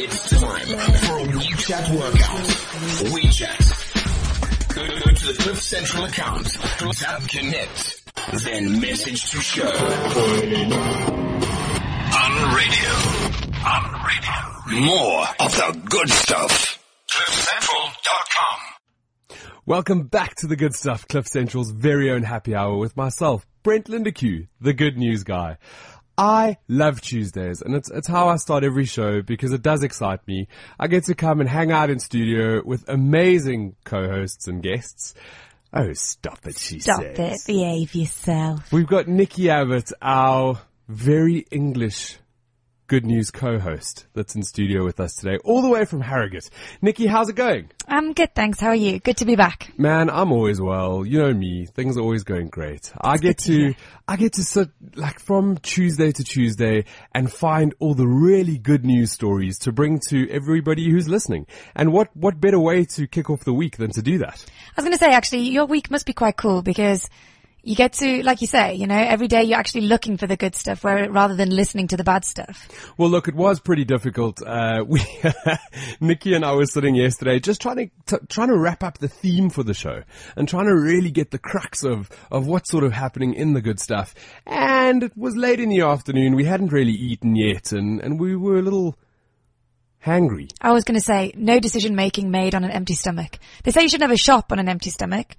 It's time for a WeChat workout. WeChat. Go, go to the Cliff Central account, tap connect, then message to show. On radio. On radio. More of the good stuff. CliffCentral.com. Welcome back to the good stuff, Cliff Central's very own happy hour with myself, Brent Lindeque, the good news guy. I love Tuesdays and it's, it's how I start every show because it does excite me. I get to come and hang out in studio with amazing co-hosts and guests. Oh, stop it, she Stop says. it. Behave yourself. We've got Nikki Abbott, our very English good news co-host that's in studio with us today, all the way from Harrogate. Nikki, how's it going? I'm good, thanks. How are you? Good to be back. Man, I'm always well. You know me. Things are always going great. I get to to, hear. I get to sit like from Tuesday to Tuesday and find all the really good news stories to bring to everybody who's listening. And what, what better way to kick off the week than to do that? I was going to say, actually, your week must be quite cool because you get to, like you say, you know, every day you're actually looking for the good stuff where, rather than listening to the bad stuff. Well, look, it was pretty difficult. Uh, we, Nikki and I were sitting yesterday just trying to, t- trying to wrap up the theme for the show and trying to really get the crux of, of what's sort of happening in the good stuff. And it was late in the afternoon. We hadn't really eaten yet and, and we were a little hangry. I was going to say, no decision making made on an empty stomach. They say you should never shop on an empty stomach,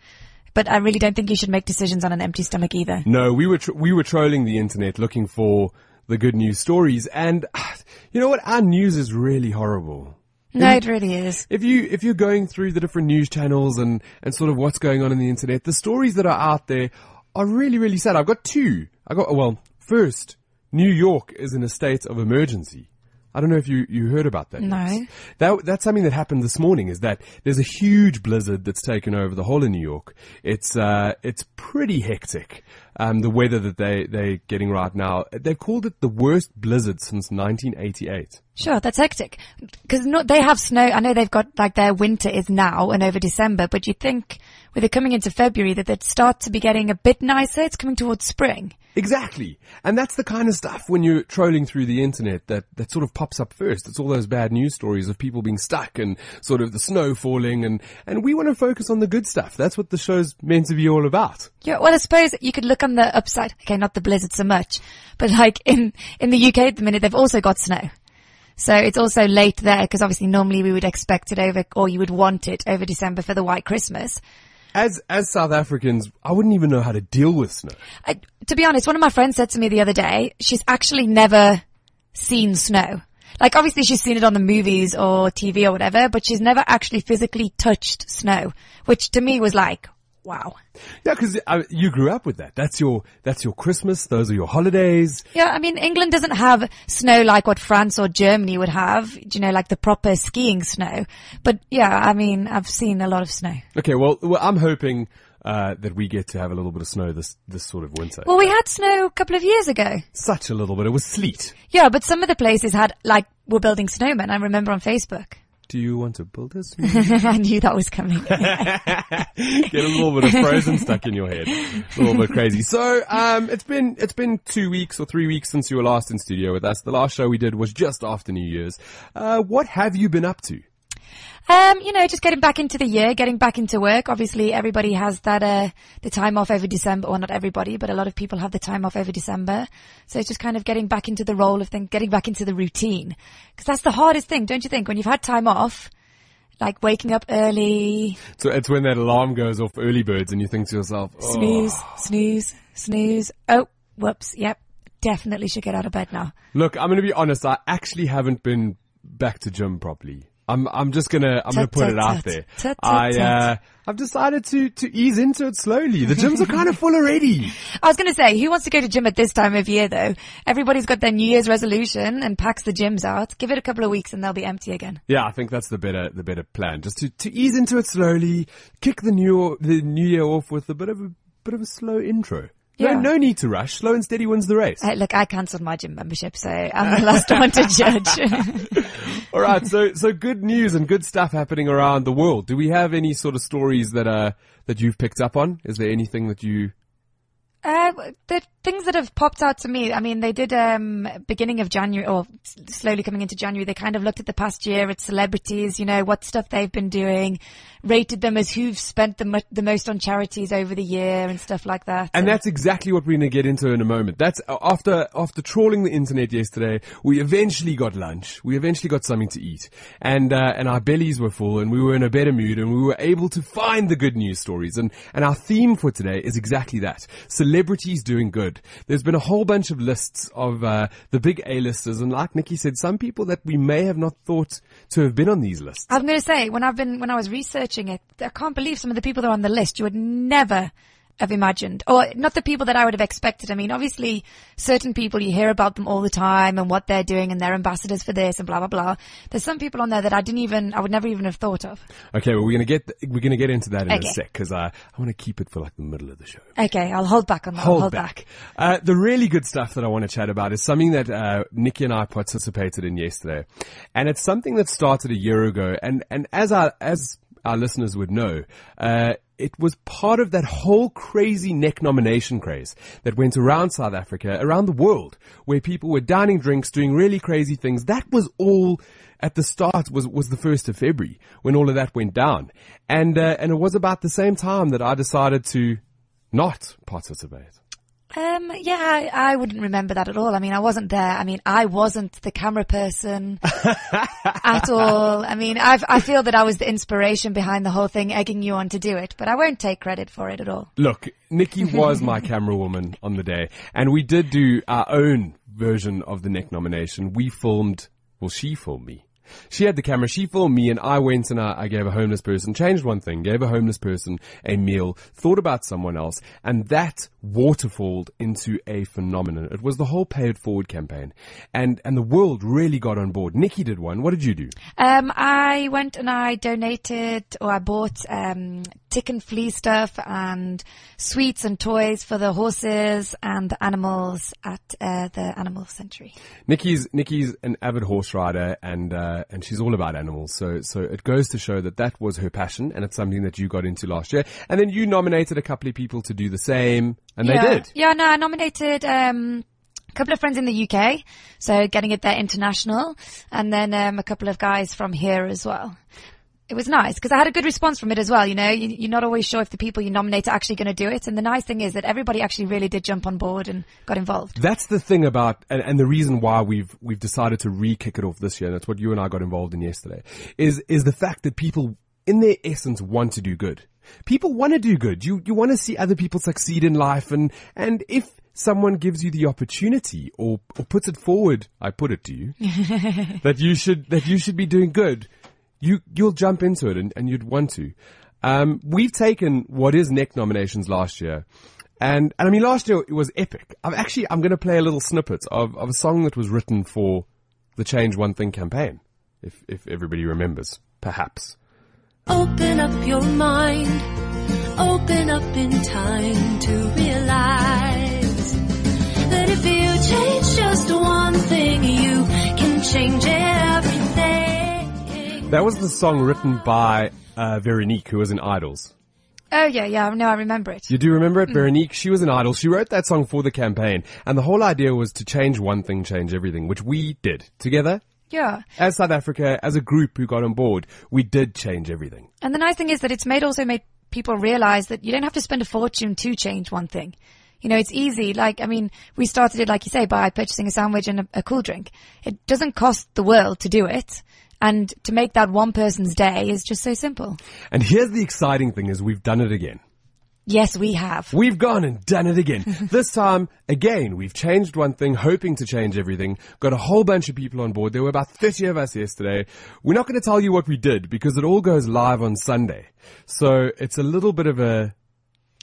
but I really don't think you should make decisions on an empty stomach either. No, we were, tr- we were trolling the internet looking for the good news stories and you know what? Our news is really horrible. No, it really is. if you if you're going through the different news channels and and sort of what's going on in the internet, the stories that are out there are really really sad. I've got two. I got well, first, New York is in a state of emergency. I don't know if you, you heard about that. No. That, that's something that happened this morning is that there's a huge blizzard that's taken over the whole of New York. It's, uh, it's pretty hectic. Um, the weather that they, they're getting right now. They've called it the worst blizzard since 1988. Sure, that's hectic. Because no, they have snow. I know they've got like their winter is now and over December, but you think with it coming into February that they'd start to be getting a bit nicer. It's coming towards spring. Exactly. And that's the kind of stuff when you're trolling through the internet that, that sort of pops up first. It's all those bad news stories of people being stuck and sort of the snow falling and, and we want to focus on the good stuff. That's what the show's meant to be all about. Yeah, well, I suppose you could look on the upside. Okay, not the blizzard so much, but like in in the UK at the minute, they've also got snow. So it's also late there because obviously normally we would expect it over, or you would want it over December for the white Christmas. As, as South Africans, I wouldn't even know how to deal with snow. I, to be honest, one of my friends said to me the other day, she's actually never seen snow. Like obviously she's seen it on the movies or TV or whatever, but she's never actually physically touched snow, which to me was like, wow. Yeah, cause uh, you grew up with that. That's your, that's your Christmas. Those are your holidays. Yeah, I mean, England doesn't have snow like what France or Germany would have, you know, like the proper skiing snow. But yeah, I mean, I've seen a lot of snow. Okay. Well, well I'm hoping, uh, that we get to have a little bit of snow this, this sort of winter. Well, we had snow a couple of years ago. Such a little bit. It was sleet. Yeah, but some of the places had, like, were building snowmen, I remember on Facebook. Do you want to build i knew that was coming. Get a little bit of frozen stuck in your head. A little bit crazy. So, um, it's been, it's been two weeks or three weeks since you were last in studio with us. The last show we did was just after New Year's. Uh, what have you been up to? Um, you know, just getting back into the year, getting back into work. Obviously, everybody has that, uh, the time off over December, or not everybody, but a lot of people have the time off over December. So it's just kind of getting back into the role of things, getting back into the routine. Cause that's the hardest thing, don't you think? When you've had time off, like waking up early, So it's when that alarm goes off early birds and you think to yourself, oh, snooze, snooze, snooze. Oh, whoops. Yep. Definitely should get out of bed now. look, I'm going to be honest. I actually haven't been back to gym properly. I'm, I'm just gonna, I'm gonna put it out there. I, uh, I've decided to, to ease into it slowly. The gyms are kind of full already. I was to say, who wants to go to gym at this time of year though? Everybody's got their New Year's resolution and packs the gyms out. Give it a couple of weeks and they'll be empty again. Yeah, I think that's the better the better plan. Just to, to ease into it slowly, kick the new the new year off with a bit of a bit of a slow intro. No, Yeah. no need to rush. Slow and steady wins the race. Hey, look, I cancelled my gym membership, so I'm the last one to judge. All right, so so good news and good stuff happening around the world. Do we have any sort of stories that uh that you've picked up on? Is there anything that you Uh, the things that have popped out to me, I mean, they did, um, beginning of January, or slowly coming into January, they kind of looked at the past year, at celebrities, you know, what stuff they've been doing, rated them as who've spent the, mo- the most on charities over the year and stuff like that. And that's exactly what we're going to get into in a moment. That's uh, after after trawling the internet yesterday. We eventually got lunch. We eventually got something to eat, and uh, and our bellies were full, and we were in a better mood, and we were able to find the good news stories. And and our theme for today is exactly that: celebrities doing good. There's been a whole bunch of lists of uh, the big A-listers, and like Nikki said, some people that we may have not thought to have been on these lists. I'm going to say, when I've been, when I was researching it, I can't believe some of the people that are on the list you would never have imagined, or not the people that I would have expected. I mean, obviously, certain people you hear about them all the time and what they're doing, and they're ambassadors for this and blah blah blah. There's some people on there that I didn't even, I would never even have thought of. Okay, well we're gonna get we're gonna get into that in Okay. a sec because I I want to keep it for like the middle of the show. Okay, I'll hold back on that. Hold, hold back. Uh, the really good stuff that I want to chat about is something that uh, Nikki and I participated in yesterday, and it's something that started a year ago. And and as our as our listeners would know, uh, it was part of that whole crazy neck nomination craze that went around South Africa, around the world, where people were downing drinks, doing really crazy things. That was all at the start was was the first of February when all of that went down, and uh, and it was about the same time that I decided to not participate. Um, yeah, I, I wouldn't remember that at all. I mean, I wasn't there. I mean, I wasn't the camera person at all. I mean, I've, I feel that I was the inspiration behind the whole thing, egging you on to do it, but I won't take credit for it at all. Look, Nikki was my camera woman on the day, and we did do our own version of the neck nomination. We filmed, well, she filmed me. She had the camera, she filmed me, and I went and I, I gave a homeless person, changed one thing, gave a homeless person a meal, thought about someone else, and that waterfalled into a phenomenon. It was the whole Pay It Forward campaign, and, and the world really got on board. Nikki did one. What did you do? Um, I went and I donated or I bought, um, tick and flea stuff and sweets and toys for the horses and the animals at, uh, the animal sanctuary. Nikki's Nikki's an avid horse rider and uh, and she's all about animals. So so it goes to show that that was her passion and it's something that you got into last year. And then you nominated a couple of people to do the same, and yeah. they did. Yeah, no, I nominated um, a couple of friends in the UK, so getting it there international, and then um, a couple of guys from here as well. It was nice because I had a good response from it as well. You know, you, you're not always sure if the people you nominate are actually going to do it, and the nice thing is that everybody actually really did jump on board and got involved. That's the thing about, and, and the reason why we've we've decided to re-kick it off this year. And that's what you and I got involved in yesterday. Is is the fact that people, in their essence, want to do good. People want to do good. You you want to see other people succeed in life, and and if someone gives you the opportunity or, or puts it forward, I put it to you, that you should, that you should be doing good, you, you'll jump into it and, and you'd want to. Um, we've taken what is neck nominations last year. And, and I mean, last year it was epic. I'm actually, I'm going to play a little snippet of, of a song that was written for the Change One Thing campaign. If, if everybody remembers, perhaps. Open up your mind. Open up in time to realize that if you change just one thing, you can change everything. That was the song written by, uh, Veronique, who was in Idols. Oh yeah, yeah, no, I remember it. You do remember it, Veronique? She was an idol. She wrote that song for the campaign. And the whole idea was to change one thing, change everything, which we did together. Yeah. As South Africa, as a group who got on board, we did change everything. And the nice thing is that it's made also made people realize that you don't have to spend a fortune to change one thing. You know, it's easy. Like, I mean, we started it, like you say, by purchasing a sandwich and a, a cool drink. It doesn't cost the world to do it. And to make that one person's day is just so simple. And here's the exciting thing is we've done it again. Yes, we have. We've gone and done it again. this time, again, we've changed one thing, hoping to change everything. Got a whole bunch of people on board. There were about 30 of us yesterday. We're not going to tell you what we did because it all goes live on Sunday. So it's a little bit of a,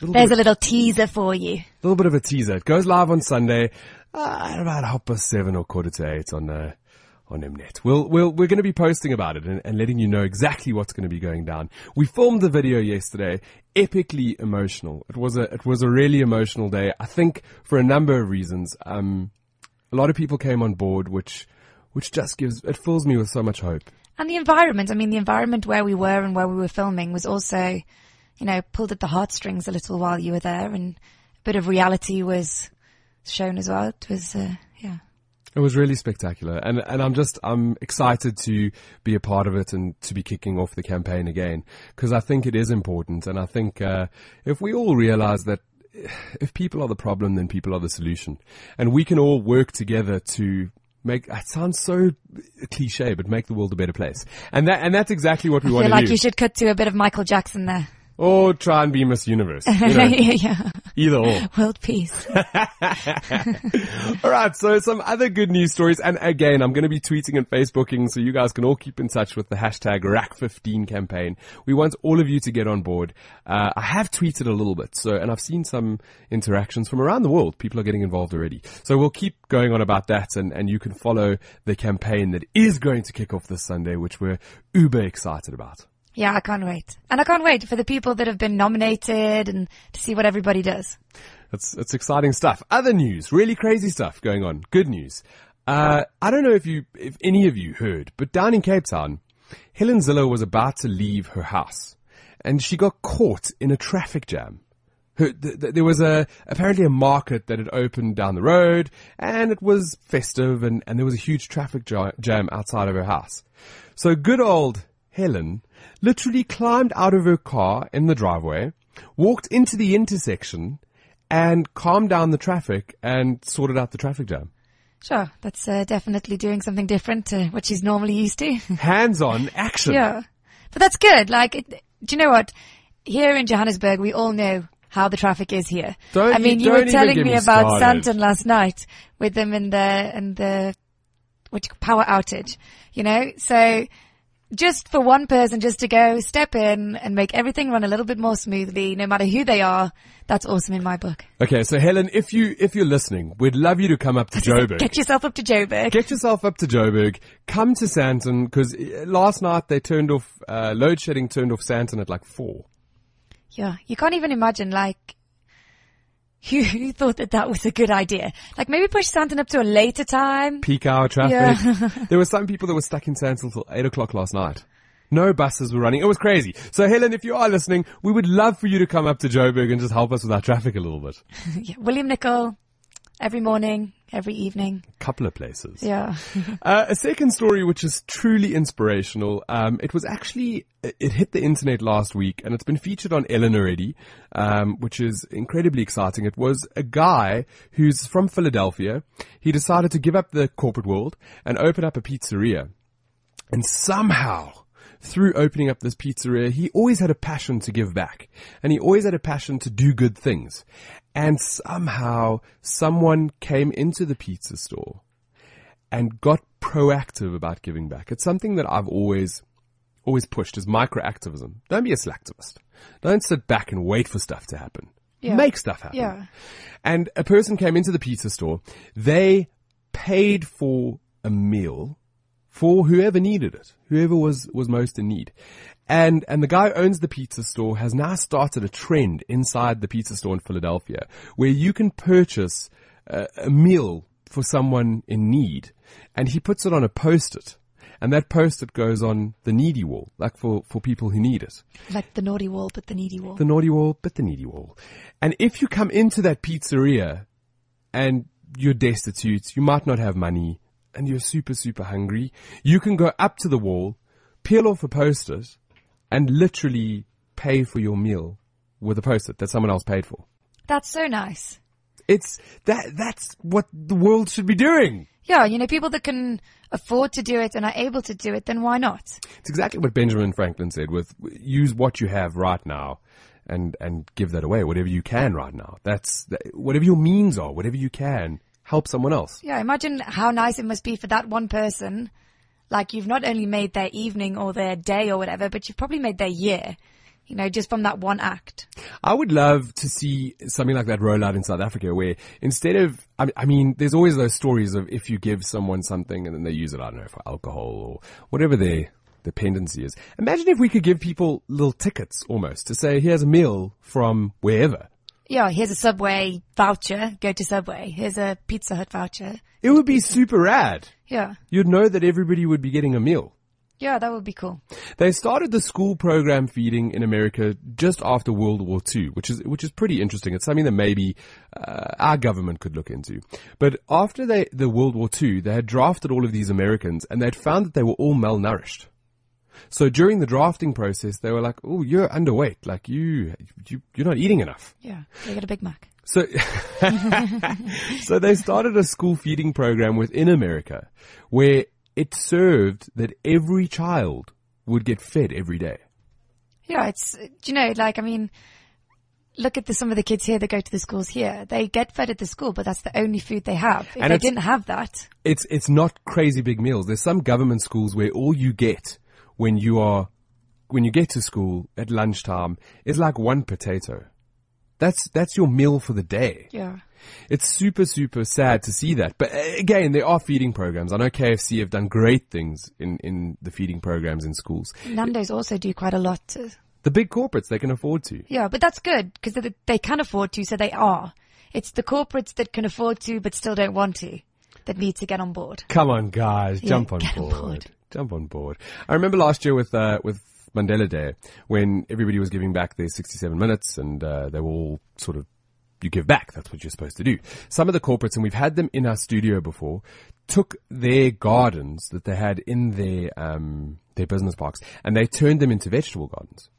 There's bit a little teaser for you. A little bit of a teaser. It goes live on Sunday uh, at about half past seven or quarter to eight on uh, on Mnet. We'll, we'll, we're going to be posting about it and, and letting you know exactly what's going to be going down. We filmed the video yesterday, epically emotional. It was a it was a really emotional day. I think for a number of reasons. Um, a lot of people came on board, which which just gives it fills me with so much hope. And the environment, I mean, the environment where we were and where we were filming was also, you know, pulled at the heartstrings a little while you were there and a bit of reality was shown as well. It was, uh, yeah. It was really spectacular, and and I'm just I'm excited to be a part of it and to be kicking off the campaign again because I think it is important, and I think uh, if we all realize that if people are the problem, then people are the solution, and we can all work together to make it sounds so cliche, but make the world a better place, and that and that's exactly what we I want feel to like do. you should cut to a bit of Michael Jackson there. Or try and be Miss Universe, you know, yeah. either or. World peace. All right, so some other good news stories, and again, I'm going to be tweeting and Facebooking, so you guys can all keep in touch with the hashtag Rack15 campaign. We want all of you to get on board. Uh, I have tweeted a little bit, so and I've seen some interactions from around the world. People are getting involved already, so we'll keep going on about that, and and you can follow the campaign that is going to kick off this Sunday, which we're uber excited about. Yeah, I can't wait. And I can't wait for the people that have been nominated and to see what everybody does. It's it's exciting stuff. Other news, really crazy stuff going on. Good news. Uh, I don't know if you, if any of you heard, but down in Cape Town, Helen Zille was about to leave her house, and she got caught in a traffic jam. Her, th- th- there was a apparently a market that had opened down the road, and it was festive, and, and there was a huge traffic jam outside of her house. So good old Helen literally climbed out of her car in the driveway, walked into the intersection, and calmed down the traffic and sorted out the traffic jam. Sure, that's uh, definitely doing something different to what she's normally used to. Hands-on action. yeah. But that's good. Like, it, do you know what? Here in Johannesburg, we all know how the traffic is here. Don't I mean, you- you, were telling me me about. Sandton last night with them in the, in the, what you, power outage, you know? So, just for one person just to go step in and make everything run a little bit more smoothly, no matter who they are, that's awesome in my book. Okay, so Helen, if you if you're listening, we'd love you to come up to Joburg. Get yourself up to Joburg. Get yourself up to Joburg. Come to Sandton because last night they turned off uh, load shedding. Turned off Sandton at like four. Yeah, you can't even imagine like who, who thought that that was a good idea. Like maybe push Sandton up to a later time. Peak hour traffic. Yeah. there were some people that were stuck in Sandton till eight o'clock last night. No buses were running. It was crazy. So Helen, if you are listening, we would love for you to come up to Joburg and just help us with our traffic a little bit. Yeah, William Nicol, every morning, every evening. A couple of places. Yeah. Uh, a second story which is truly inspirational. Um, it was actually it hit the internet last week and it's been featured on Ellen already, um, which is incredibly exciting. It was a guy who's from Philadelphia. He decided to give up the corporate world and open up a pizzeria, and somehow. Through opening up this pizzeria, he always had a passion to give back and he always had a passion to do good things. And somehow someone came into the pizza store and got proactive about giving back. It's something that I've always, always pushed is microactivism. Don't be a slacktivist. Don't sit back and wait for stuff to happen. Yeah. Make stuff happen. Yeah. And a person came into the pizza store. They paid for a meal for whoever needed it, whoever was, was most in need. And, and the guy who owns the pizza store has now started a trend inside the pizza store in Philadelphia where you can purchase a, a meal for someone in need and he puts it on a post-it and that post-it goes on the needy wall, like for, for people who need it Like the naughty wall, but the needy wall. the naughty wall, but the needy wall. And if you come into that pizzeria and you're destitute, you might not have money, and you're super, super hungry, you can go up to the wall, peel off a post-it, and literally pay for your meal with a post-it that someone else paid for. That's so nice. It's that, that's what the world should be doing. Yeah, you know, people that can afford to do it and are able to do it, then why not? It's exactly what Benjamin Franklin said with use what you have right now and, and give that away, whatever you can right now. That's, that, whatever your means are, whatever you can, help someone else. Yeah, imagine how nice it must be for that one person. Like you've not only made their evening or their day or whatever, but you've probably made their year. You know, just from that one act. I would love to see something like that roll out in South Africa where instead of, I, I mean, there's always those stories of if you give someone something and then they use it, I don't know, for alcohol or whatever their dependency is. Imagine if we could give people little tickets almost to say, here's a meal from wherever. Yeah, here's a Subway voucher. Go to Subway. Here's a Pizza Hut voucher. It would be super rad. Yeah. You'd know that everybody would be getting a meal. Yeah, that would be cool. They started the school program feeding in America just after World War II, which is which is pretty interesting. It's something that maybe uh, our government could look into. But after they, the World War II, they had drafted all of these Americans, and they'd found that they were all malnourished. So during the drafting process, they were like, "Oh, you're underweight. Like you, you you're not eating enough." Yeah, they get a Big Mac. So, so they started a school feeding program within America where it served that every child would get fed every day. Yeah, it's, you know, like, I mean, look at the, some of the kids here that go to the schools here. They get fed at the school, but that's the only food they have. If And they didn't have that, It's, it's not crazy big meals. There's some government schools where all you get when you are, when you get to school at lunchtime is like one potato. That's, that's your meal for the day. yeah. It's super, super sad to see that. But uh, again, there are feeding programs. I know KFC have done great things in, in the feeding programs in schools. Nando's also do quite a lot. To, The big corporates, they can afford to. yeah, but that's good because they, they can afford to, so they are. It's the corporates that can afford to but still don't want to that need to get on board. Come on, guys, Yeah, jump on get on board. Jump on board. I remember last year with uh, with Mandela Day when everybody was giving back their 67 minutes, and uh, they were all sort of you give back. That's what you're supposed to do. Some of the corporates, and we've had them in our studio before, took their gardens that they had in their um, their business parks, and they turned them into vegetable gardens.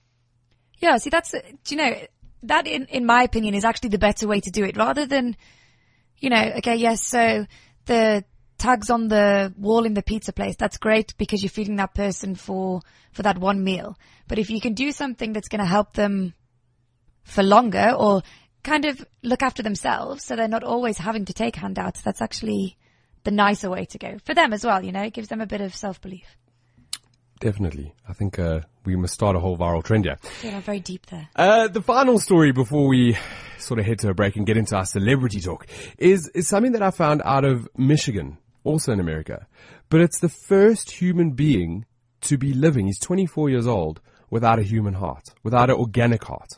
Yeah, see, that's, uh, do you know, that in, in my opinion is actually the better way to do it rather than, you know, okay, yes, so the tags on the wall in the pizza place, that's great because you're feeding that person for, for that one meal. But if you can do something that's going to help them for longer or kind of look after themselves so they're not always having to take handouts, that's actually the nicer way to go for them as well, you know, it gives them a bit of self-belief. Definitely, I think uh, we must start a whole viral trend here. Yeah, very deep there. Uh, the final story before we sort of head to a break and get into our celebrity talk is, is something that I found out of Michigan, also in America. But it's the first human being to be living, he's 24 years old, without a human heart, without an organic heart.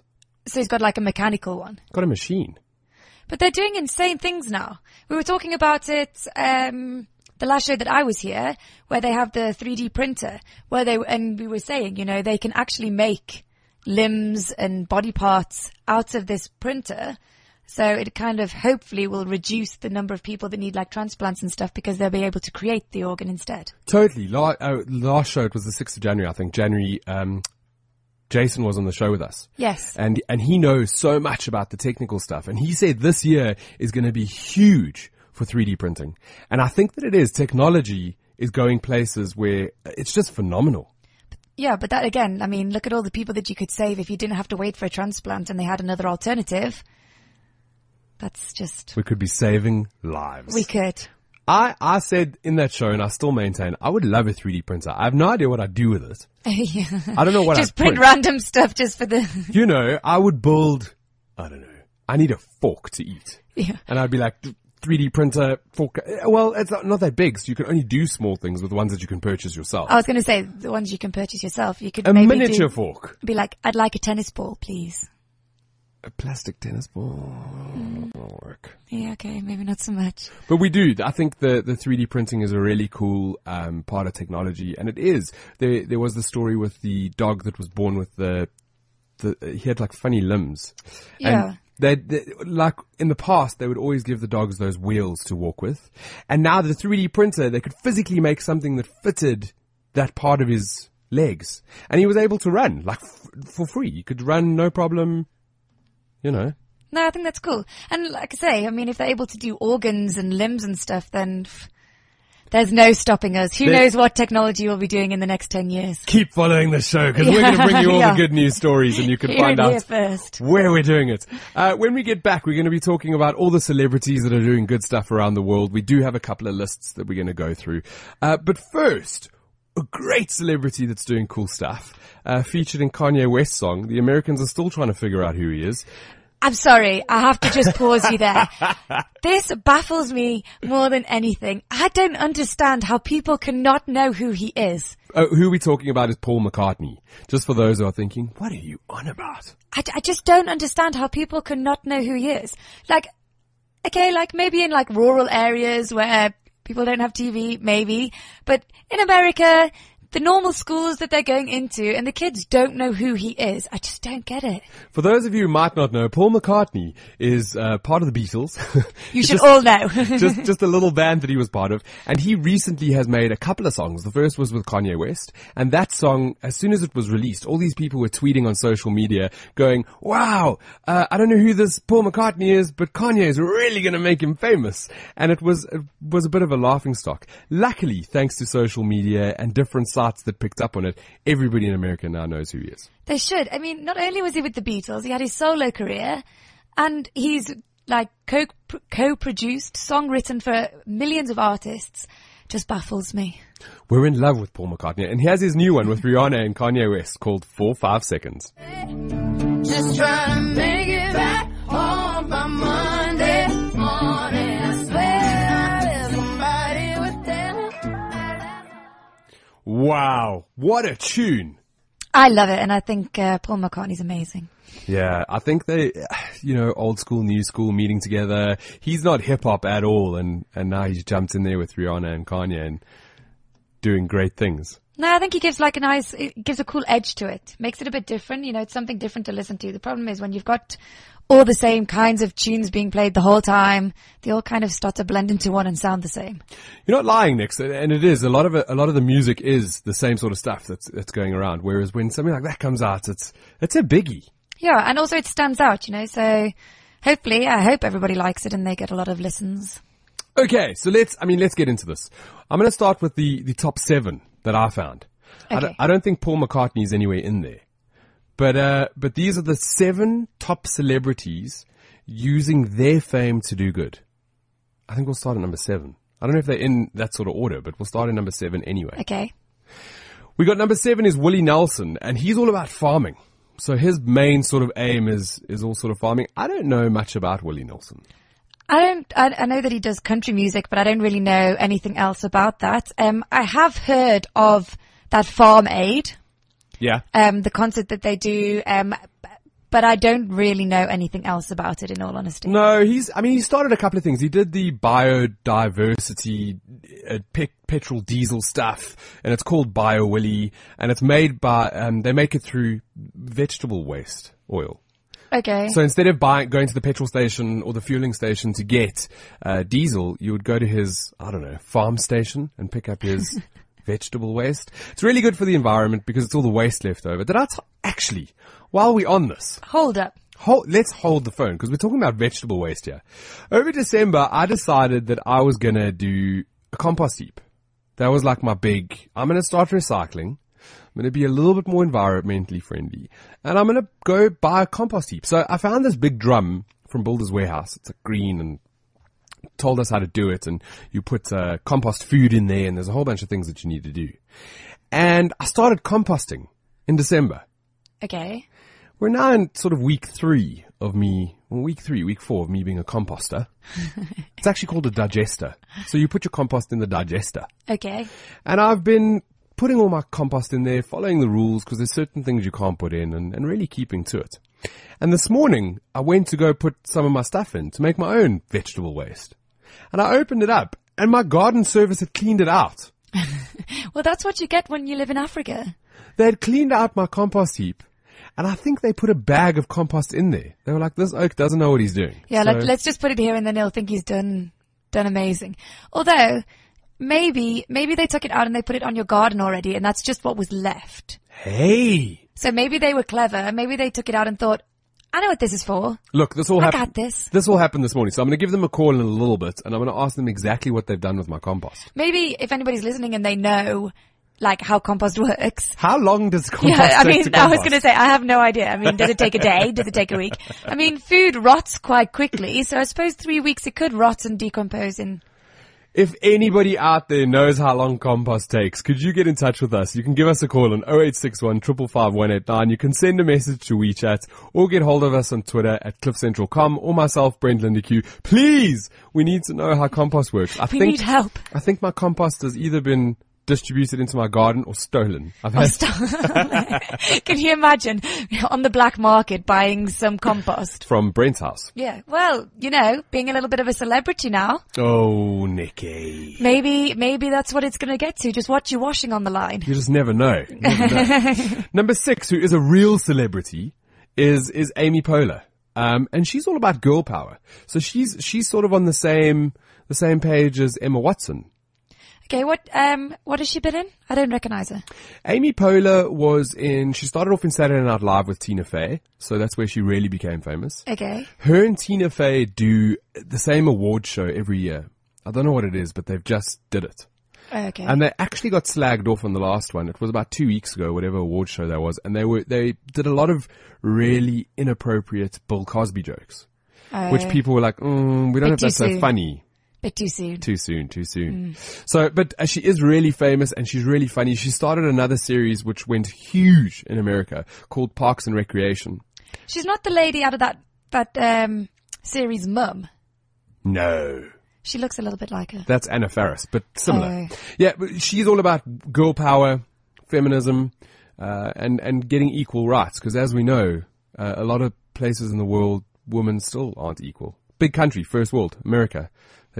So he's got like a mechanical one. Got a machine. But they're doing insane things now. We were talking about it um, the last show that I was here, where they have the 3D printer, where they and we were saying, you know, they can actually make limbs and body parts out of this printer. So it kind of hopefully will reduce the number of people that need like transplants and stuff because they'll be able to create the organ instead. Totally. La- uh, last show, it was the 6th of January, I think. January, um, Jason was on the show with us. Yes. and and he knows so much about the technical stuff. And he said this year is going to be huge for 3D printing. And I think that it is. Technology is going places where it's just phenomenal. Yeah, but that again, I mean, look at all the people that you could save if you didn't have to wait for a transplant and they had another alternative. That's just, We could be saving lives. we could. I, I said in that show, and I still maintain, I would love a 3D printer. I have no idea what I'd do with it. yeah. I don't know what just I'd print Just print. random stuff just for the, You know, I would build, I don't know, I need a fork to eat. yeah. And I'd be like, 3D printer, fork. Well, it's not, not that big, so you can only do small things with the ones that you can purchase yourself. I was going to say the ones you can purchase yourself. You could a maybe miniature do, fork. be like, I'd like a tennis ball, please. A plastic tennis ball will work. Yeah, okay, maybe not so much. But we do. I think the, the 3D printing is a really cool um, part of technology, and it is. There there was the story with the dog that was born with the the he had like funny limbs. Yeah. And they, they like in the past they would always give the dogs those wheels to walk with, and now the 3D printer they could physically make something that fitted that part of his legs, and he was able to run like f- for free. He could run no problem. You know. No, I think that's cool. And like I say, I mean, if they're able to do organs and limbs and stuff, then pff, there's no stopping us. Who There- knows what technology we'll be doing in the next 10 years? keep following the show because we're going to bring you all Yeah. the good news stories and you can Here find out first. where we're doing it. Uh, when we get back, we're going to be talking about all the celebrities that are doing good stuff around the world. We do have a couple of lists that we're going to go through. Uh, but first, a great celebrity that's doing cool stuff, uh, featured in Kanye West's song. The Americans are still trying to figure out who he is. I'm sorry, I have to just pause you there. This baffles me more than anything. I don't understand how people cannot know who he is. Uh, who we're talking about is Paul McCartney. Just for those who are thinking, what are you on about? I, I just don't understand how people cannot know who he is. Like, okay, like maybe in like rural areas where people don't have TV, maybe, but in America, the normal schools that they're going into and the kids don't know who he is. I just don't get it. For those of you who might not know, Paul McCartney is uh, part of the Beatles. You should Just- all know. just just a little band that he was part of, and he recently has made a couple of songs. The first was with Kanye West, and that song, as soon as it was released, all these people were tweeting on social media, going, "Wow, uh, I don't know who this Paul McCartney is, but Kanye is really going to make him famous." And it was it was a bit of a laughing stock. Luckily, thanks to social media and different sites that picked up on it, everybody in America now knows who he is. They should. I mean, not only was he with the Beatles, he had his solo career, and he's like co co-produced, song written for millions of artists. Just baffles me. We're in love with Paul McCartney, and here's his new one with Rihanna and Kanye West called Four Five Seconds. Wow, what a tune! I love it, and I think uh, Paul McCartney's amazing. Yeah, I think they, you know, old school, new school meeting together. He's not hip hop at all, and and now he's jumped in there with Rihanna and Kanye and doing great things. No, I think he gives like a nice, it gives a cool edge to it. Makes it a bit different. You know, it's something different to listen to. The problem is when you've got all the same kinds of tunes being played the whole time, they all kind of start to blend into one and sound the same. You're not lying, Nick, and it is a lot of it, a lot of the music is the same sort of stuff that's that's going around. Whereas when something like that comes out, it's it's a biggie. Yeah, and also it stands out, you know, so hopefully, I hope everybody likes it and they get a lot of listens. Okay, so let's, I mean, let's get into this. I'm going to start with the, the top seven that I found. I, don't, I don't think Paul McCartney is anywhere in there. But, uh, but these are the seven top celebrities using their fame to do good. I think we'll start at number seven. I don't know if they're in that sort of order, but we'll start at number seven anyway. Okay. We got number seven is Willie Nelson, and he's all about farming. So his main sort of aim is, is all sort of farming. I don't know much about Willie Nelson. I don't, I, I know that he does country music, but I don't really know anything else about that. Um, I have heard of that Farm Aid, Yeah. um, the concert that they do, um, but I don't really know anything else about it in all honesty. No, he's, I mean, he started a couple of things. He did the biodiversity, uh, pe- petrol diesel stuff, and it's called BioWillie, and it's made by, um, they make it through vegetable waste oil. Okay. So instead of buying, going to the petrol station or the fueling station to get, uh, diesel, you would go to his, I don't know, farm station and pick up his vegetable waste. It's really good for the environment because it's all the waste left over. Did I t- actually, while we're on this, Hold up. hold, let's hold the phone because we're talking about vegetable waste here. Over December, I decided that I was going to do a compost heap. That was like my big, I'm going to start recycling. I'm going to be a little bit more environmentally friendly and I'm going to go buy a compost heap. So I found this big drum from Builder's Warehouse. It's like green and told us how to do it and you put uh, compost food in there and there's a whole bunch of things that you need to do. And I started composting in December. Okay. We're now in sort of week three of me, well, week three, week four of me being a composter. it's actually called a digester. So you put your compost in the digester. Okay. And I've been putting all my compost in there, following the rules because there's certain things you can't put in and, and really keeping to it. And this morning I went to go put some of my stuff in to make my own vegetable waste. And I opened it up and my garden service had cleaned it out. Well, that's what you get when you live in Africa. They had cleaned out my compost heap and I think they put a bag of compost in there. They were like, this oke doesn't know what he's doing. Yeah, So- let, let's just put it here and then he'll think he's done, done amazing. Although, maybe, maybe they took it out and they put it on your garden already and that's just what was left. Hey, So maybe they were clever. Maybe they took it out and thought, I know what this is for. look, this all I happened. got this. This all happened this morning, so I'm going to give them a call in a little bit, and I'm going to ask them exactly what they've done with my compost. Maybe if anybody's listening and they know, like, how compost works. How long does compost Yeah, I mean, I was going to say, I have no idea. I mean, does it take a day? Does it take a week? I mean, food rots quite quickly, so I suppose three weeks it could rot and decompose in. If anybody out there knows how long compost takes, could you get in touch with us? You can give us a call on 0861 555 You can send a message to WeChat or get hold of us on Twitter at cliffcentral.com or myself, Brent Lindeque. Please, we need to know how compost works. I We think, need help. I think my compost has either been distributed into my garden or stolen. I've had stop. Can you imagine on the black market buying some compost? from Brent's house. Yeah. Well, you know, being a little bit of a celebrity now, Oh, Nikki. maybe, maybe that's what it's going to get to. Just watch your washing on the line. You just never know. Never know. Number six, who is a real celebrity, is is Amy Poehler, um, and she's all about girl power. So she's she's sort of on the same the same page as Emma Watson. Okay. What, um, what has she been in? I don't recognize her. Amy Poehler was in. She started off in Saturday Night Live with Tina Fey, so that's where she really became famous. Okay. Her and Tina Fey do the same award show every year. I don't know what it is, but they've just did it. Okay. And they actually got slagged off on the last one. It was about two weeks ago, whatever award show that was, and they were they did a lot of really inappropriate Bill Cosby jokes, which Oh. people were like, mm, "We don't know if that's so funny." Bit too soon. Too soon, too soon. So, but uh, she is really famous and she's really funny. She started another series which went huge in America called Parks and Recreation. She's not the lady out of that, that, um, series Mum. No. She looks a little bit like her. That's Anna Faris, but similar. Oh. Yeah, but she's all about girl power, feminism, uh, and and getting equal rights. Because as we know, uh, a lot of places in the world, women still aren't equal. Big country, first world, America,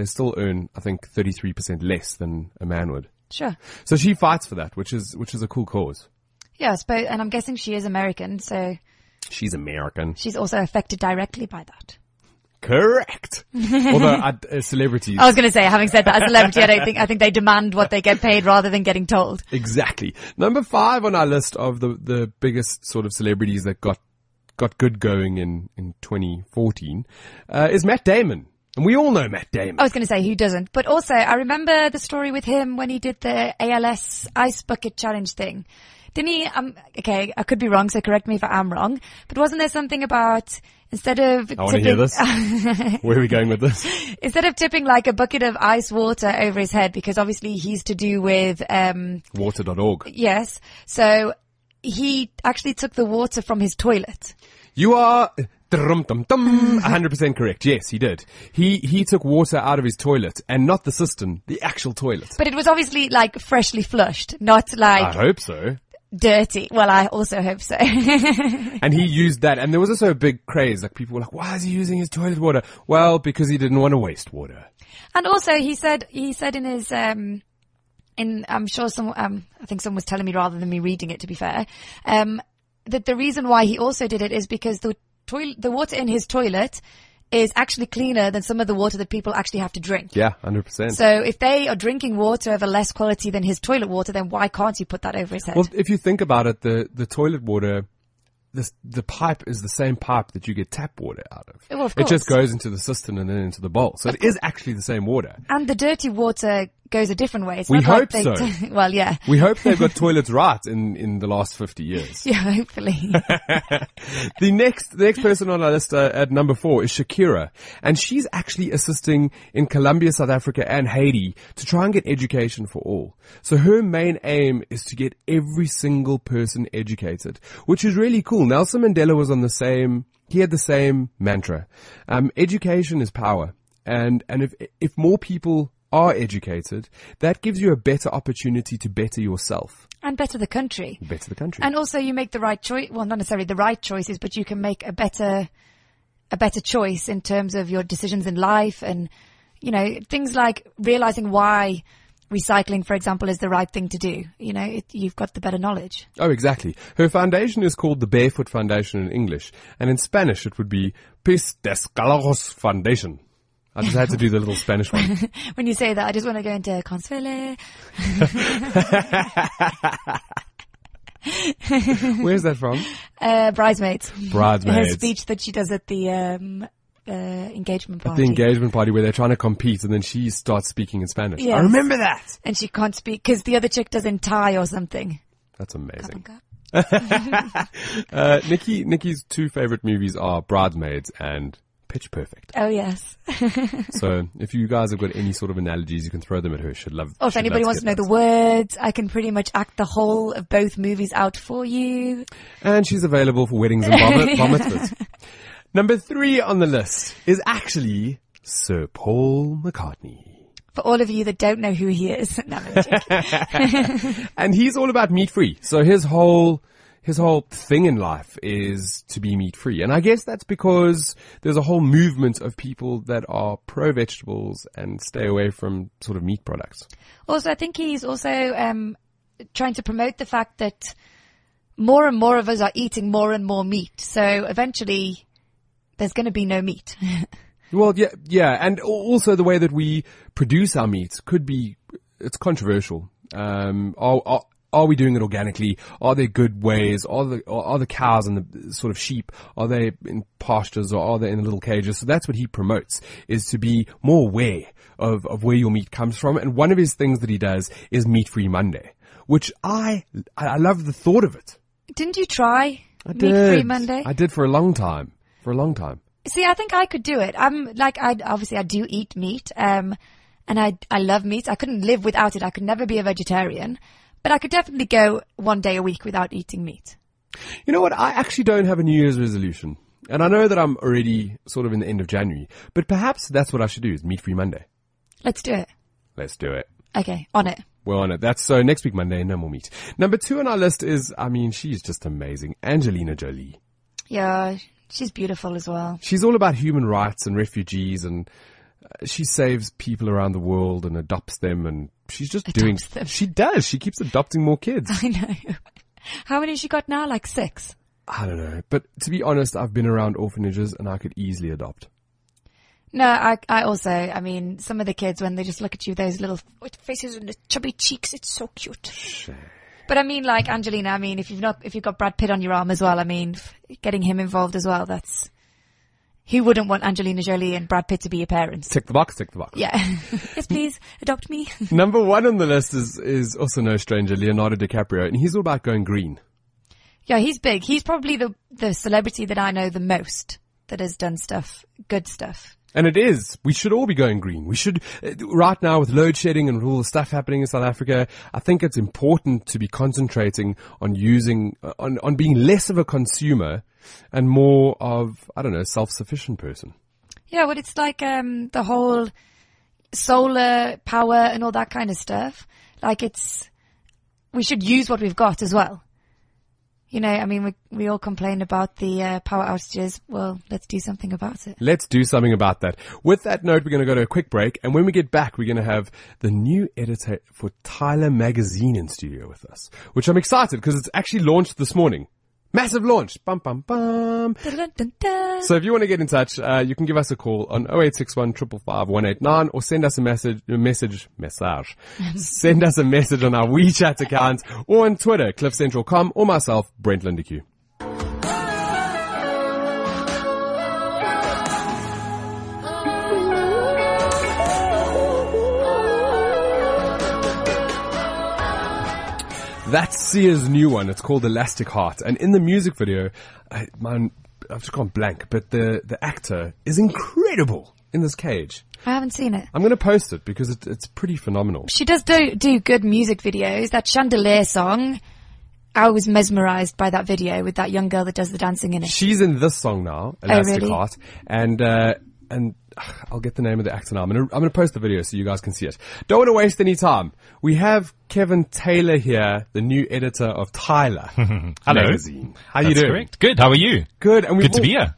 they still earn, I think, thirty three percent less than a man would. Sure. So she fights for that, which is which is a cool cause. Yeah, I suppose, and I'm guessing she is American, so She's American, she's also affected directly by that. correct. Although uh, uh, celebrities, I was going to say, having said that, a celebrity, I don't think, I think they demand what they get paid rather than getting told. Exactly. Number five on our list of the, the biggest sort of celebrities that got, got good going in, in 2014, uh, is Matt Damon. And we all know Matt Damon. I was going to say, who doesn't? But also, I remember the story with him when he did the ALS ice bucket challenge thing. Didn't he? Um, okay, I could be wrong, so correct me if I am wrong. But wasn't there something about instead of I want to hear this. Where are we going with this? instead of tipping like a bucket of ice water over his head, because obviously he's to do with um, Water.org. yes, so he actually took the water from his toilet. You are dum dum dum, 100% correct. Yes, he did. He, he took water out of his toilet and not the cistern, the actual toilet. But it was obviously like freshly flushed, not like. I hope so. dirty. Well, I also hope so. And he used that, and there was also a big craze. Like people were like, "Why is he using his toilet water?" Well, because he didn't want to waste water. And also, he said he said in his um, in I'm sure some um, I think someone was telling me rather than me reading it. To be fair, um, that the reason why he also did it is because the toilet, the water in his toilet is actually cleaner than some of the water that people actually have to drink. Yeah, hundred percent. So if they are drinking water of a less quality than his toilet water, then why can't you put that over his head? Well, if you think about it, the the toilet water, the the pipe is the same pipe that you get tap water out of. Well, of It just goes into the cistern and then into the bowl, so it is actually the same water. and the dirty water goes a different way. It's We not like hope they so. t- well, yeah. We hope they've got toilets right in in the last fifty years. Yeah, hopefully. The next, the next person on our list uh, at number four is Shakira, and she's actually assisting in Colombia, South Africa, and Haiti to try and get education for all. So her main aim is to get every single person educated, which is really cool. Nelson Mandela was on the same. He had the same mantra. Um, education is power, and and if if more people are educated, that gives you a better opportunity to better yourself, and better the country. better the country. And also you make the right choice, well, not necessarily the right choices, but you can make a better, a better choice in terms of your decisions in life and, you know, things like realizing why recycling, for example, is the right thing to do. You know, it, you've got the better knowledge. Oh, exactly. Her foundation is called the Barefoot Foundation in English, and in Spanish it would be Pies Descalzos Foundation. I just had to do the little Spanish one. When you say that, I just want to go into Consuele. Where's that from? Uh, bridesmaids. Her Bridesmaids. speech that she does at the, um, uh, engagement party. At The engagement party where they're trying to compete and then she starts speaking in Spanish. I remember that. and she can't speak because the other chick does in Thai or something. That's amazing. Uh, Nikki, Nikki's two favorite movies are Bridesmaids and Pitch Perfect. Oh yes. So if you guys have got any sort of analogies, you can throw them at her. She'd love. Or if anybody wants to know the words, I can pretty much act the whole of both movies out for you. And she's available for weddings and bar, mitzvahs. Number three on the list is actually Sir Paul McCartney. For all of you that don't know who he is, no, and he's all about meat free. So his whole his whole thing in life is to be meat free. And I guess that's because there's a whole movement of people that are pro vegetables and stay away from sort of meat products. Also, I think he's also um, trying to promote the fact that more and more of us are eating more and more meat. So eventually, there's going to be no meat. Well, yeah, yeah, and also the way that we produce our meats could be, it's controversial. Um, are, are, are we doing it organically? Are there good ways? Are the, are the cows and the sort of sheep, are they in pastures or are they in little cages? So that's what he promotes, is to be more aware of, of where your meat comes from. And one of his things that he does is Meat Free Monday, which I, I I love the thought of it. Didn't you try I meat did. free Monday? I did for a long time. For a long time. See, I think I could do it. I'm like, I obviously I do eat meat, um, and I I love meat. I couldn't live without it. I could never be a vegetarian, but I could definitely go one day a week without eating meat. You know what? I actually don't have a New Year's resolution. And I know that I'm already sort of in the end of January, but perhaps that's what I should do is meat free Monday. Let's do it. Let's do it. Okay, on it. We're on it. That's so next week Monday, no more meat. Number two on our list is, I mean, she's just amazing. Angelina Jolie. Yeah, she's beautiful as well. She's all about human rights and refugees and she saves people around the world and adopts them and she's just doing, Adopts them. she does. She keeps adopting more kids. I know. How many has she got now? Like six. I don't know. But to be honest, I've been around orphanages and I could easily adopt. No, I, I also, I mean, some of the kids when they just look at you, those little faces and the chubby cheeks, it's so cute. But I mean, like Angelina, I mean, if you've not, if you've got Brad Pitt on your arm as well, I mean, getting him involved as well, that's, who wouldn't want Angelina Jolie and Brad Pitt to be your parents? Tick the box, tick the box. Yeah. yes, please, adopt me. Number one on the list is, is also no stranger, Leonardo DiCaprio, and he's all about going green. yeah, he's big. He's probably the, the celebrity that I know the most that has done stuff, good stuff. And it is. We should all be going green. We should, uh, right now with load shedding and all the stuff happening in South Africa, I think it's important to be concentrating on using, uh, on, on being less of a consumer and more of, I don't know, self-sufficient person. Yeah, well, it's like um, the whole solar power and all that kind of stuff. Like it's, we should use what we've got as well. You know, I mean, we we all complain about the uh, power outages. Well, let's do something about it. Let's do something about that. With that note, we're going to go to a quick break. And when we get back, we're going to have the new editor for Tyler Magazine in studio with us, which I'm excited because it's actually launched this morning. Massive launch. Bum, bum, bum. Dun-dun-dun-dun. So if you want to get in touch, uh, you can give us a call on 0861 555 189 or send us a message, a message, message. send us a message on our WeChat account or on Twitter, cliffcentral.com or myself, Brent Lindeque. That's Sia's new one. It's called Elastic Heart. And in the music video, I, man, I've just gone blank, but the, the actor is incredible in this cage. I haven't seen it. I'm going to post it because it, it's pretty phenomenal. She does do do good music videos. That Chandelier song, I was mesmerized by that video with that young girl that does the dancing in it. She's in this song now, Elastic Oh, really? Heart, and uh, and I'll get the name of the actor now. I'm gonna I'm gonna post the video so you guys can see it. Don't want to waste any time. We have Kevin Taylor here, the new editor of Tyler Hello. magazine. How you doing? correct. Good. How are you? Good. And we've Good to all- be here.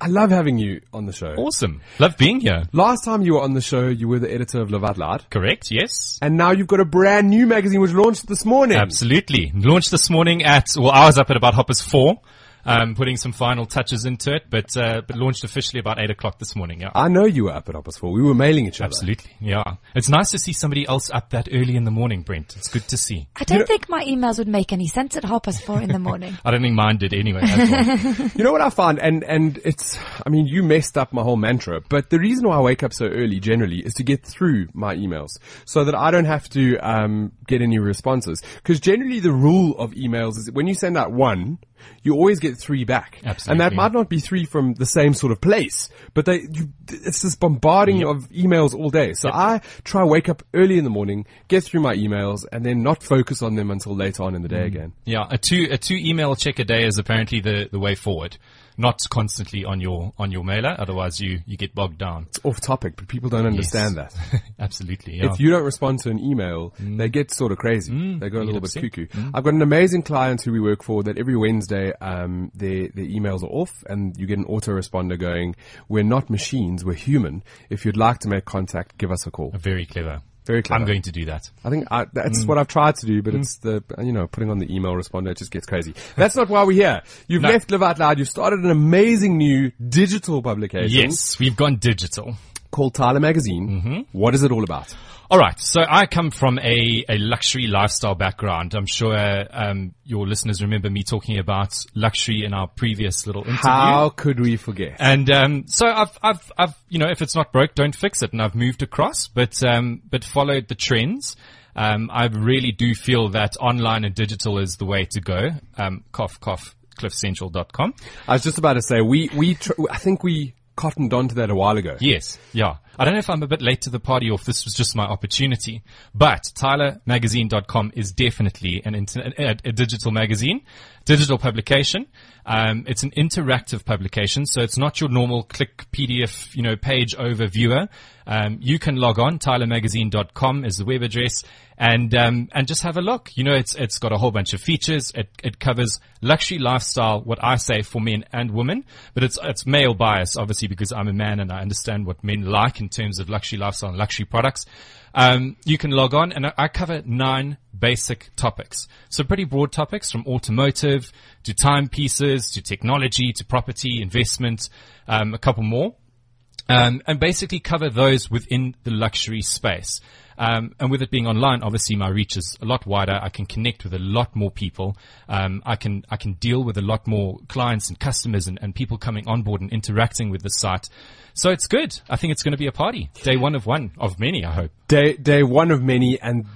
I love having you on the show. Awesome. Love being here. Last time you were on the show, you were the editor of Live Out Loud. Correct. Yes. And now you've got a brand new magazine which launched this morning. Absolutely. Launched this morning at, well, I was up at about Hoppers 4, um, putting some final touches into it, but, uh, but launched officially about 8 o'clock this morning. Yeah. I know you were up at Hoppers 4. We were mailing each other. Absolutely. Yeah. It's nice to see somebody else up that early in the morning, Brent. It's good to see. I don't think my emails would make any sense at Hoppers four in the morning. I don't think mine did anyway. You know what I found? And, and it's, I mean, you messed up my whole mantra, but the reason why I wake up so early generally is to get through my emails so that I don't have to, um, get any responses. Cause generally the rule of emails is when you send out one, you always get get three back. And that might not be three from the same sort of place, but they, you, it's this bombarding of emails all day. So I try wake up early in the morning, get through my emails, and then not focus on them until later on in the day Mm. again. Yeah, a two a two email check a day is apparently the, the way forward. Not constantly on your on your mailer, otherwise you, you get bogged down. It's off topic, but people don't understand that. Absolutely. Yeah. If you don't respond to an email, mm. they get sort of crazy. Mm. they go a little bit upset. cuckoo. Mm. I've got an amazing client who we work for that every Wednesday, um, their, their emails are off and you get an autoresponder going, we're not machines, we're human. If you'd like to make contact, give us a call. Very clever. Very clever. I'm going to do that. I think I, that's mm. what I've tried to do, but mm. it's the, you know, putting on the email responder, it just gets crazy. That's not why we're here. You've No. left Live Out Loud. You've started an amazing new digital publication Yes, we've gone digital. Called Tyler Magazine. What is it all about? All right. So I come from a, a luxury lifestyle background. I'm sure um, your listeners remember me talking about luxury in our previous little interview. How could we forget? And um, so I've, I've, I've, you know, if it's not broke, don't fix it. And I've moved across, but um, but followed the trends. Um, I really do feel that online and digital is the way to go. Um, cough, cough, cliffcentral.com. I was just about to say we we tr- I think we cottoned onto that a while ago. Yes, yeah. I don't know if I'm a bit late to the party or if this was just my opportunity, but tylermagazine.com is definitely an inter- a, a digital magazine, digital publication. Um, it's an interactive publication, so it's not your normal click PDF, you know, page overviewer. Um, you can log on, tylermagazine.com is the web address, and um, and just have a look. You know, it's it's got a whole bunch of features. It it covers luxury lifestyle, what I say for men and women, but it's it's male bias, obviously, because I'm a man and I understand what men like in terms of luxury lifestyle and luxury products. Um, you can log on, and I, cover nine basic topics. So pretty broad topics from automotive to timepieces to technology to property investment, um, a couple more um, and basically cover those within the luxury space. Um, and with it being online, obviously my reach is a lot wider. I can connect with a lot more people. Um, I can I can deal with a lot more clients and customers and, and people coming on board and interacting with the site. So it's good. I think it's going to be a party. Day one of one of many. I hope. Day day one of many, and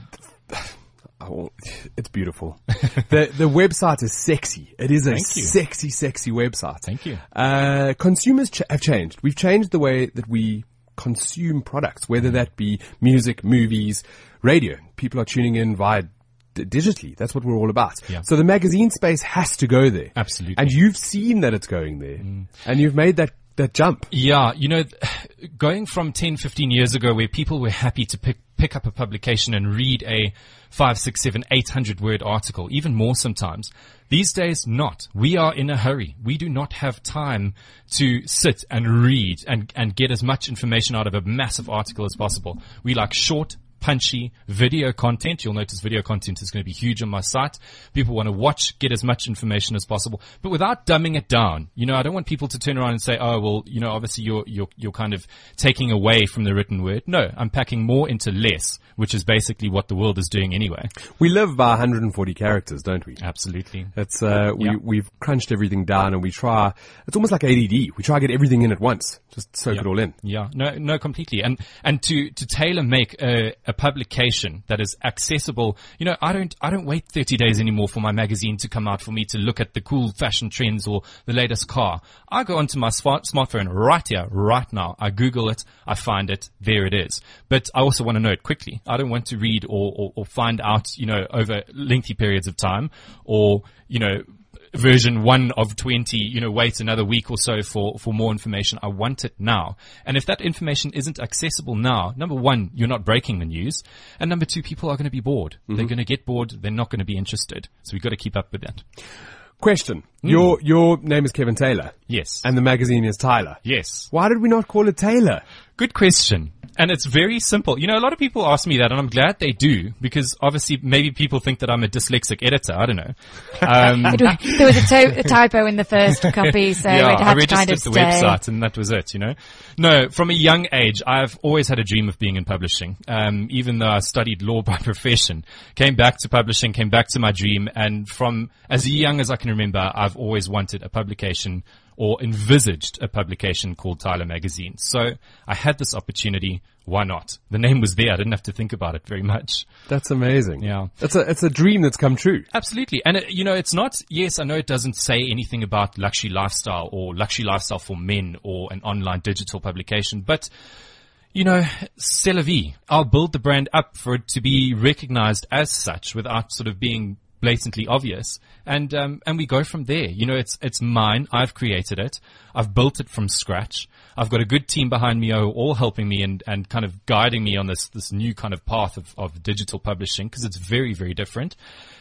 oh, it's beautiful. the the website is sexy. It is a sexy, sexy website. Thank you. Uh, consumers ch- have changed. We've changed the way that we consume products, whether that be music, movies, radio. People are tuning in via digitally. That's what we're all about. Yeah. So the magazine space has to go there. Absolutely. And you've seen that it's going there, mm. and you've made that that jump. Yeah, you know, going from 10, 15 years ago where people were happy to pick, pick up a publication and read a five, six, seven, eight hundred word article, even more sometimes. These days, not. We are in a hurry. We do not have time to sit and read and, and get as much information out of a massive article as possible. We like short, punchy video content. You'll notice video content is going to be huge on my site. People want to watch, get as much information as possible, but without dumbing it down. You know, I don't want people to turn around and say, "Oh, well, you know, obviously you're you're you're kind of taking away from the written word." No, I'm packing more into less, which is basically what the world is doing anyway. We live by 140 characters, don't we? Absolutely. It's uh, we Yeah. we've crunched everything down, and we try. It's almost like ADD. We try to get everything in at once, just soak Yeah. it all in. Yeah, no, no, completely. And, and to, to tailor make a, a publication that is accessible, you know, I don't, I don't wait 30 days anymore for my magazine to come out for me to look at the cool fashion trends or the latest car. I go onto my smart, smartphone right here, right now. I Google it. I find it. There it is. But I also want to know it quickly. I don't want to read or, or, or find out, you know, over lengthy periods of time or, you know, version one of 20, you know, wait another week or so for, for more information. I want it now. And if that information isn't accessible now, number one, you're not breaking the news. And number two, people are going to be bored. They're going to get bored. They're not going to be interested. So we've got to keep up with that. Question: Hmm. Your your name is Kevin Taylor, Yes. and the magazine is Tyler. yes. Why did we not call it Taylor? Good question. And it's very simple. You know, a lot of people ask me that and I'm glad they do because obviously maybe people think that I'm a dyslexic editor. I don't know. Um, there was a, to- a typo in the first copy, so yeah, it I had to registered kind of the stay. website and that was it, you know. No, from a young age, I've always had a dream of being in publishing. Um, even though I studied law by profession, came back to publishing, came back to my dream, and from as young as I can remember, I've always wanted a publication or envisaged a publication called Tyler Magazine. So I had this opportunity. Why not? The name was there. I didn't have to think about it very much. That's amazing. Yeah. It's a, it's a dream that's come true. Absolutely. And, it, you know, it's not, yes, I know it doesn't say anything about luxury lifestyle or luxury lifestyle for men or an online digital publication, but you know, c'est la vie. I'll build the brand up for it to be recognized as such without sort of being blatantly obvious. And, um, and we go from there. You know, it's, it's mine. I've created it. I've built it from scratch. I've got a good team behind me, who are all helping me and, and kind of guiding me on this, this new kind of path of, of digital publishing because it's very, very different.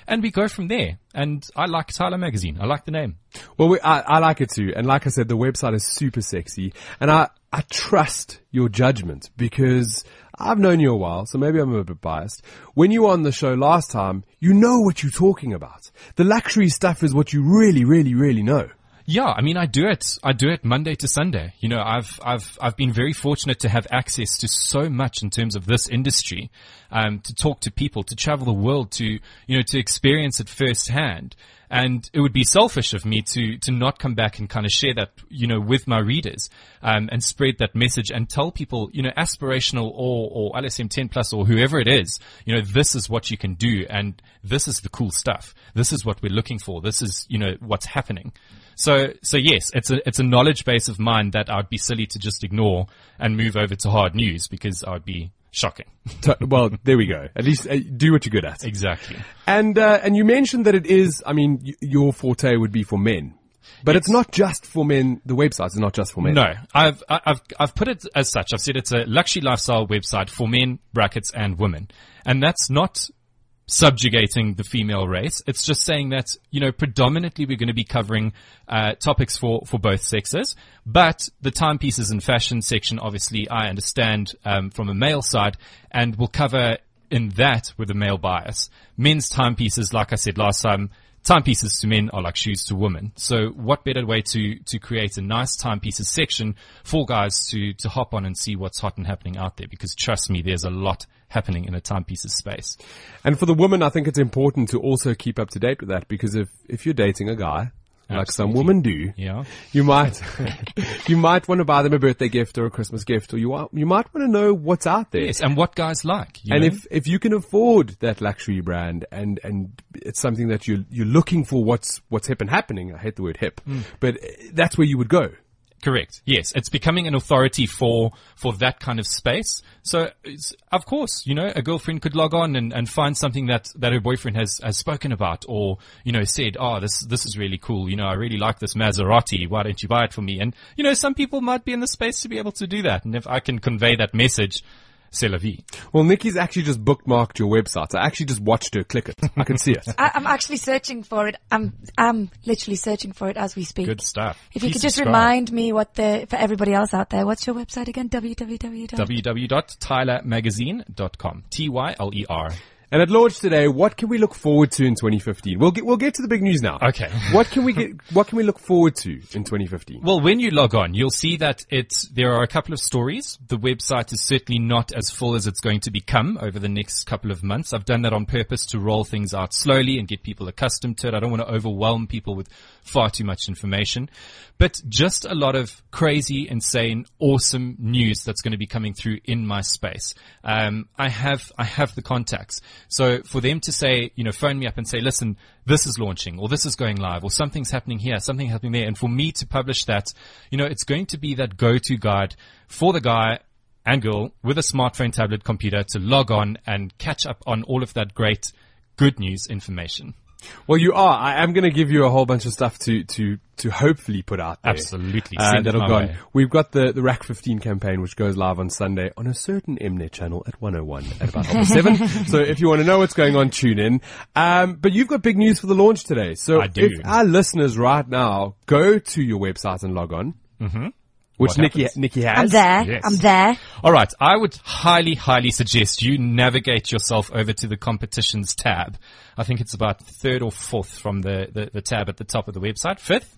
And we go from there. And I like Tyler Magazine. I like the name. Well, we, I, I like it too. And like I said, the website is super sexy. And I, I trust your judgment because I've known you a while, so maybe I'm a bit biased. When you were on the show last time, you know what you're talking about. The luxury stuff is what you really, really, really know. Yeah, I mean, I do it. I do it Monday to Sunday. You know, I've I've I've been very fortunate to have access to so much in terms of this industry, um, to talk to people, to travel the world, to you know, to experience it firsthand. And it would be selfish of me to to not come back and kind of share that, you know, with my readers, um, and spread that message and tell people, you know, aspirational or or LSM 10 plus or whoever it is, you know, this is what you can do, and this is the cool stuff. This is what we're looking for. This is you know what's happening. So, so yes, it's a, it's a knowledge base of mine that I'd be silly to just ignore and move over to hard news because I would be shocking. Well, there we go. At least uh, do what you're good at. Exactly. And uh, and you mentioned that it is. I mean, y- your forte would be for men, but it's not just for men. The website is not just for men. No, I've, I've, I've put it as such. I've said it's a luxury lifestyle website for men, brackets, and women. And that's not subjugating the female race. It's just saying that, you know, predominantly we're going to be covering, uh, topics for, for both sexes, but the timepieces and fashion section, obviously, I understand, um, from a male side and we'll cover in that with a male bias. Men's timepieces, like I said last time, timepieces to men are like shoes to women. So what better way to, to create a nice timepieces section for guys to, to hop on and see what's hot and happening out there? Because trust me, there's a lot happening in a timepieces space. And for the woman, I think it's important to also keep up to date with that because if if you're dating a guy. Like some women do, Yeah. you might, you might want to buy them a birthday gift or a Christmas gift, or you want, you might want to know what's out there. Yes. And what guys like. And know? if, if you can afford that luxury brand and, and it's something that you, you're looking for what's, what's hip and happening. I hate the word hip, Hmm. but that's where you would go. Correct. Yes, it's becoming an authority for for that kind of space. So, of course, you know, a girlfriend could log on and, and find something that that her boyfriend has has spoken about, or you know, said, "Oh, this this is really cool. You know, I really like this Maserati. Why don't you buy it for me?" And you know, some people might be in the space to be able to do that. And if I can convey that message, c'est la vie. Well, Nikki's actually just bookmarked your website. I actually just watched her click it. I can see it. I, I'm actually searching for it. I'm, I'm literally searching for it as we speak. Good stuff. If you Please could just subscribe. remind me what the, for everybody else out there, what's your website again? www. www.tylermagazine.com. T Y L E R. And at launch today, what can we look forward to in 2015? We'll get, we'll get to the big news now. Okay. What can we get, what can we look forward to in 2015? Well, when you log on, you'll see that it's, there are a couple of stories. The website is certainly not as full as it's going to become over the next couple of months. I've done that on purpose to roll things out slowly and get people accustomed to it. I don't want to overwhelm people with far too much information, but just a lot of crazy, insane, awesome news that's going to be coming through in my space. Um, I have, I have the contacts. So for them to say, you know, phone me up and say, listen, this is launching or this is going live or something's happening here, something happening there. And for me to publish that, you know, it's going to be that go-to guide for the guy and girl with a smartphone, tablet, computer to log on and catch up on all of that great good news information. Well, you are. I am going to give you a whole bunch of stuff to, to, to hopefully put out there. Absolutely. Uh, that'll go on. We've got the, the Rack 15 campaign, which goes live on Sunday on a certain Mnet channel at 101 at about half seven. So if you want to know what's going on, tune in. Um, but you've got big news for the launch today. So I do. if our listeners right now go to your website and log on, mm-hmm. Which What Nikki, happens? Nikki has. I'm there. Yes. I'm there. All right. I would highly, highly suggest you navigate yourself over to the competitions tab. I think it's about third or fourth from the, the, the tab at the top of the website. Fifth.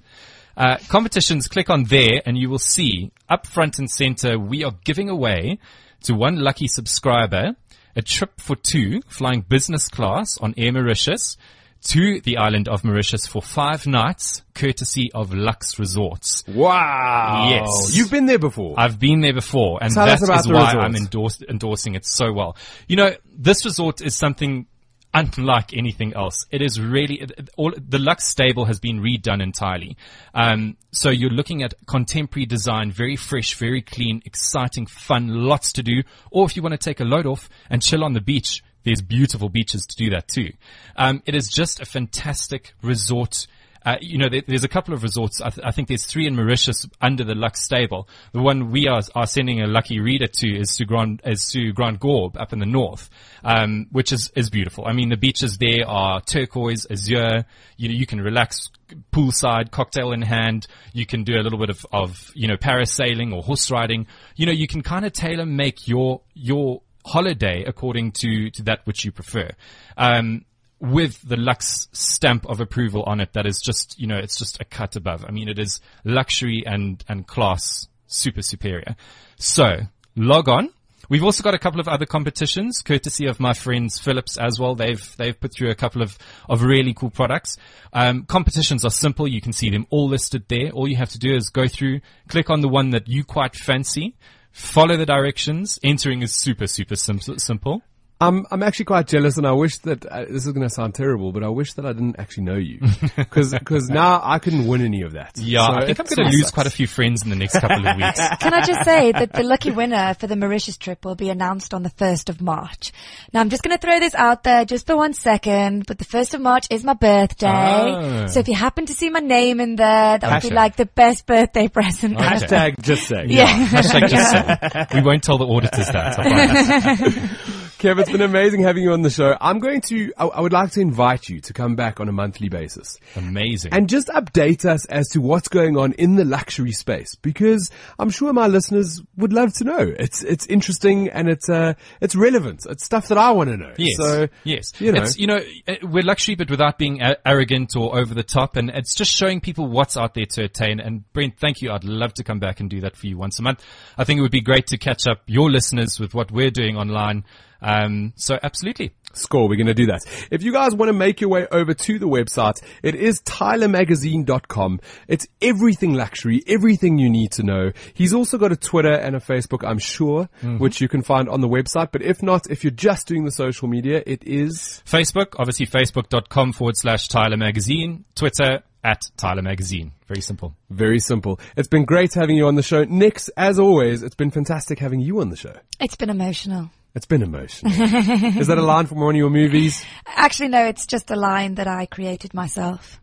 Uh, competitions, click on there and you will see up front and center, we are giving away to one lucky subscriber a trip for two flying business class on Air Mauritius to the island of Mauritius for five nights, courtesy of Lux Resorts. Wow. Yes. You've been there before. I've been there before, and Tell that is why resort. I'm endorse, endorsing it so well. You know, this resort is something unlike anything else. It is really all the Lux stable has been redone entirely. Um, so you're looking at contemporary design, very fresh, very clean, exciting, fun, lots to do. Or if you want to take a load off and chill on the beach, there's beautiful beaches to do that too. Um, it is just a fantastic resort. Uh, you know, there, there's a couple of resorts. I, th- I think there's three in Mauritius under the Lux stable. The one we are, are sending a lucky reader to is to Grand, is Grand Gaube up in the north, um, which is, is beautiful. I mean, the beaches there are turquoise, azure. You know, you can relax poolside, cocktail in hand. You can do a little bit of, of, you know, parasailing or horse riding. You know, you can kind of tailor make your, your holiday according to, to that which you prefer. Um, with the Lux stamp of approval on it that is just, you know, it's just a cut above. I mean, it is luxury and, and class super superior. So log on. We've also got a couple of other competitions, courtesy of my friends Philips as well. They've they've put through a couple of of really cool products. Um, competitions are simple. You can see them all listed there. All you have to do is go through, click on the one that you quite fancy, follow the directions. Entering is super super sim- simple. I'm I'm actually quite jealous, and I wish that uh, this is going to sound terrible, but I wish that I didn't actually know you, because now I couldn't win any of that. Yeah, So I think I'm going to sucks. lose quite a few friends in the next couple of weeks. Can I just say that the lucky winner for the Mauritius trip will be announced on the 1st of March. Now I'm just going to throw this out there just for one second, but the 1st of March is my birthday. Ah. So if you happen to see my name in there, that would be like the best birthday present. ever. Hashtag just say. Yeah. Hashtag just say. We won't tell the auditors that. Kev, it's been amazing having you on the show. I'm going to, I, I would like to invite you to come back on a monthly basis. Amazing. And just update us as to what's going on in the luxury space because I'm sure my listeners would love to know. It's, it's interesting and it's, uh, it's relevant. It's stuff that I want to know. Yes. So, yes. you know. It's, you know, uh, we're luxury, but without being arrogant or over the top. And it's just showing people what's out there to attain. And Brent, thank you. I'd love to come back and do that for you once a month. I think it would be great to catch up your listeners with what we're doing online. Um, so absolutely. Score, we're going to do that. If you guys want to make your way over to the website, it is tylermagazine.com. It's everything luxury, everything you need to know. He's also got a Twitter and a Facebook, I'm sure, which you can find on the website. But if not, if you're just doing the social media, it is Facebook, obviously facebook.com forward slash Tyler Magazine. Twitter at Tyler Magazine. Very simple. very simple. It's been great having you on the show. Nix, as always, it's been fantastic having you on the show. It's been emotional. It's been emotional. is that a line from one of your movies? Actually, no, it's just a line that I created myself.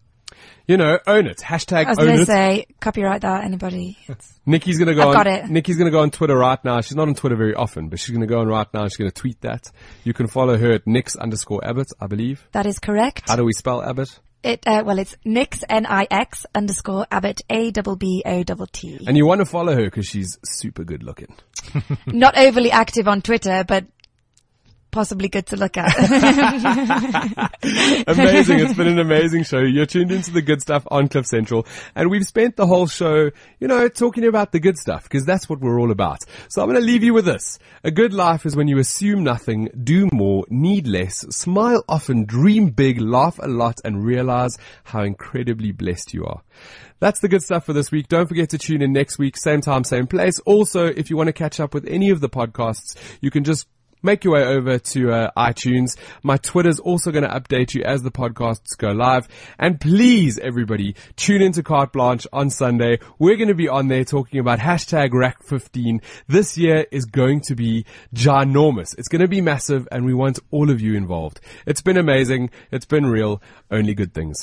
You know, own it. Hashtag I was going to say, copyright that, anybody. Nikki's gonna go I've on. got it. Nikki's gonna go on Twitter right now. She's not on Twitter very often, but she's gonna go on right now. She's gonna tweet that. You can follow her at Nix underscore Abbott, I believe. That is correct. How do we spell Abbott? It, uh, well, it's Nix, N-I-X underscore Abbott, A-B-B-O-T-T. And you want to follow her because she's super good looking. Not overly active on Twitter, but possibly good to look at. amazing. It's been an amazing show. You're tuned into the good stuff on Cliff Central. And we've spent the whole show, you know, talking about the good stuff because that's what we're all about. So I'm going to leave you with this. A good life is when you assume nothing, do more, need less, smile often, dream big, laugh a lot and realize how incredibly blessed you are. That's the good stuff for this week. Don't forget to tune in next week, same time, same place. Also, if you want to catch up with any of the podcasts, you can just make your way over to uh, iTunes. My Twitter's also going to update you as the podcasts go live. And please, everybody, tune into Carte Blanche on Sunday. We're going to be on there talking about hashtag Rack15. This year is going to be ginormous. It's going to be massive and we want all of you involved. It's been amazing. It's been real. Only good things.